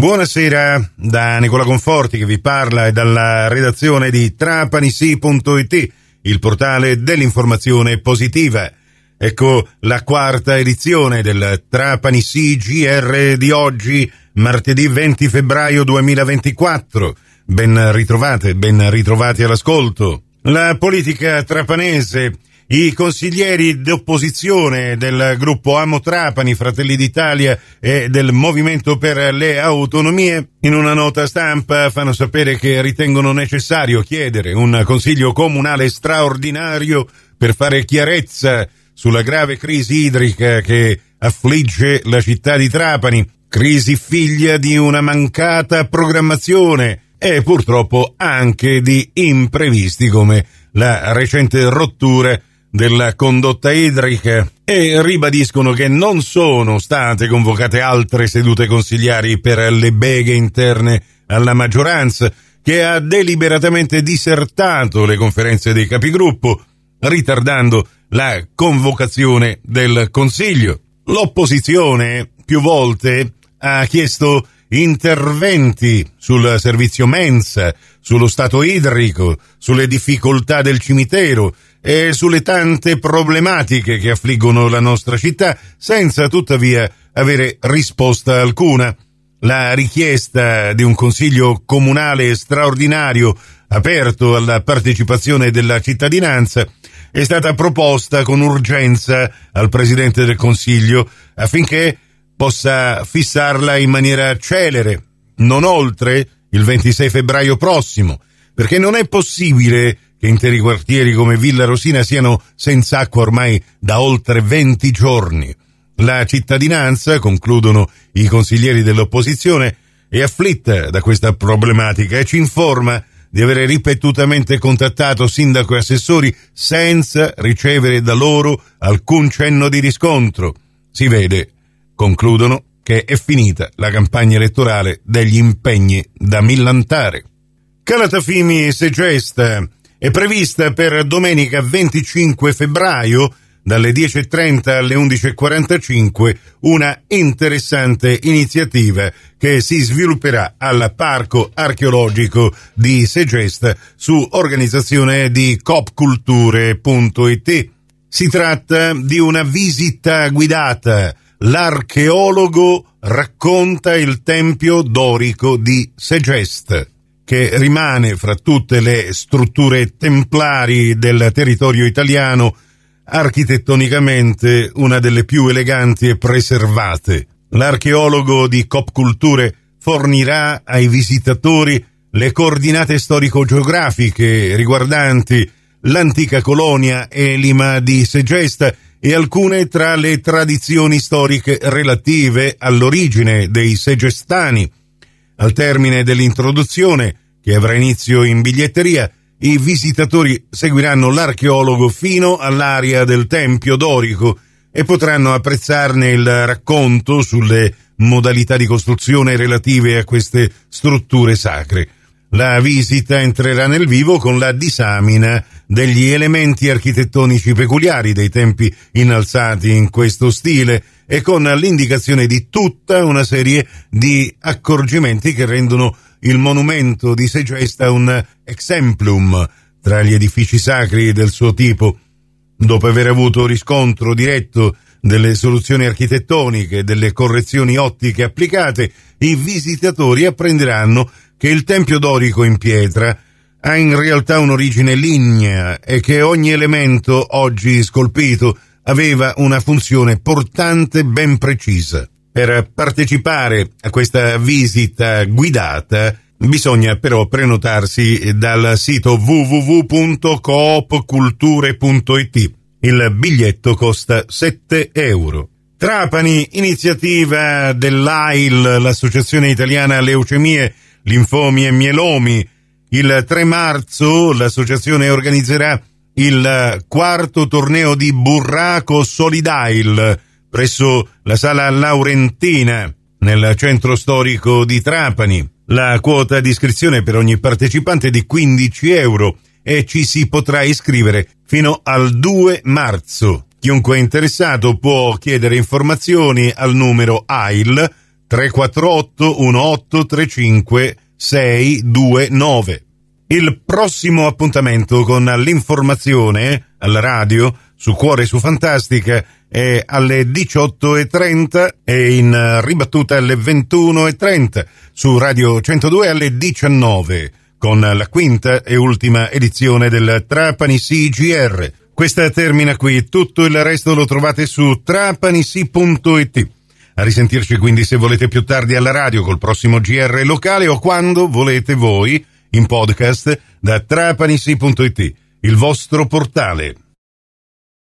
Buonasera da Nicola Conforti che vi parla e dalla redazione di trapanisi.it, il portale dell'informazione positiva. Ecco la quarta edizione del Trapani GR di oggi, martedì 20 febbraio 2024. Ben ritrovate, ben ritrovati all'ascolto. La politica trapanese i consiglieri d'opposizione del gruppo Amo Trapani, Fratelli d'Italia e del Movimento per le Autonomie, in una nota stampa fanno sapere che ritengono necessario chiedere un consiglio comunale straordinario per fare chiarezza sulla grave crisi idrica che affligge la città di Trapani, crisi figlia di una mancata programmazione e purtroppo anche di imprevisti come la recente rottura della condotta idrica e ribadiscono che non sono state convocate altre sedute consigliari per le beghe interne alla maggioranza, che ha deliberatamente disertato le conferenze dei capigruppo, ritardando la convocazione del Consiglio. L'opposizione più volte ha chiesto interventi sul servizio mensa, sullo stato idrico, sulle difficoltà del cimitero e sulle tante problematiche che affliggono la nostra città, senza tuttavia avere risposta alcuna. La richiesta di un consiglio comunale straordinario aperto alla partecipazione della cittadinanza è stata proposta con urgenza al Presidente del Consiglio affinché possa fissarla in maniera celere, non oltre il 26 febbraio prossimo, perché non è possibile che interi quartieri come Villa Rosina siano senza acqua ormai da oltre 20 giorni. La cittadinanza, concludono i consiglieri dell'opposizione, è afflitta da questa problematica e ci informa di avere ripetutamente contattato sindaco e assessori senza ricevere da loro alcun cenno di riscontro. Si vede concludono che è finita la campagna elettorale degli impegni da millantare. Calatafimi Segesta è prevista per domenica 25 febbraio dalle 10.30 alle 11.45 una interessante iniziativa che si svilupperà al Parco Archeologico di Segesta su organizzazione di copculture.it. Si tratta di una visita guidata l'archeologo racconta il tempio dorico di Segest, che rimane fra tutte le strutture templari del territorio italiano architettonicamente una delle più eleganti e preservate. L'archeologo di Copculture fornirà ai visitatori le coordinate storico-geografiche riguardanti l'antica colonia elima di Segesta e alcune tra le tradizioni storiche relative all'origine dei segestani. Al termine dell'introduzione, che avrà inizio in biglietteria, i visitatori seguiranno l'archeologo fino all'area del Tempio dorico e potranno apprezzarne il racconto sulle modalità di costruzione relative a queste strutture sacre. La visita entrerà nel vivo con la disamina degli elementi architettonici peculiari dei tempi innalzati in questo stile e con l'indicazione di tutta una serie di accorgimenti che rendono il monumento di Segesta un exemplum tra gli edifici sacri del suo tipo. Dopo aver avuto riscontro diretto delle soluzioni architettoniche e delle correzioni ottiche applicate, i visitatori apprenderanno che il tempio dorico in pietra ha in realtà un'origine lignea e che ogni elemento oggi scolpito aveva una funzione portante ben precisa. Per partecipare a questa visita guidata bisogna però prenotarsi dal sito www.coopculture.it. Il biglietto costa 7 euro. Trapani, iniziativa dell'AIL, l'Associazione Italiana Leucemie linfomi e mielomi. Il 3 marzo l'associazione organizzerà il quarto torneo di Burraco Solidail presso la sala Laurentina nel centro storico di Trapani. La quota di iscrizione per ogni partecipante è di 15 euro e ci si potrà iscrivere fino al 2 marzo. Chiunque è interessato può chiedere informazioni al numero AIL 348 1835 629. Il prossimo appuntamento con l'informazione alla radio su Cuore su Fantastica è alle 18.30 e in ribattuta alle 21.30 su Radio 102 alle 19 con la quinta e ultima edizione del Trapani CGR. Questa termina qui, tutto il resto lo trovate su trapanisi.it. A risentirci quindi se volete più tardi alla radio col prossimo GR locale o quando volete voi in podcast da trapanisi.it, il vostro portale.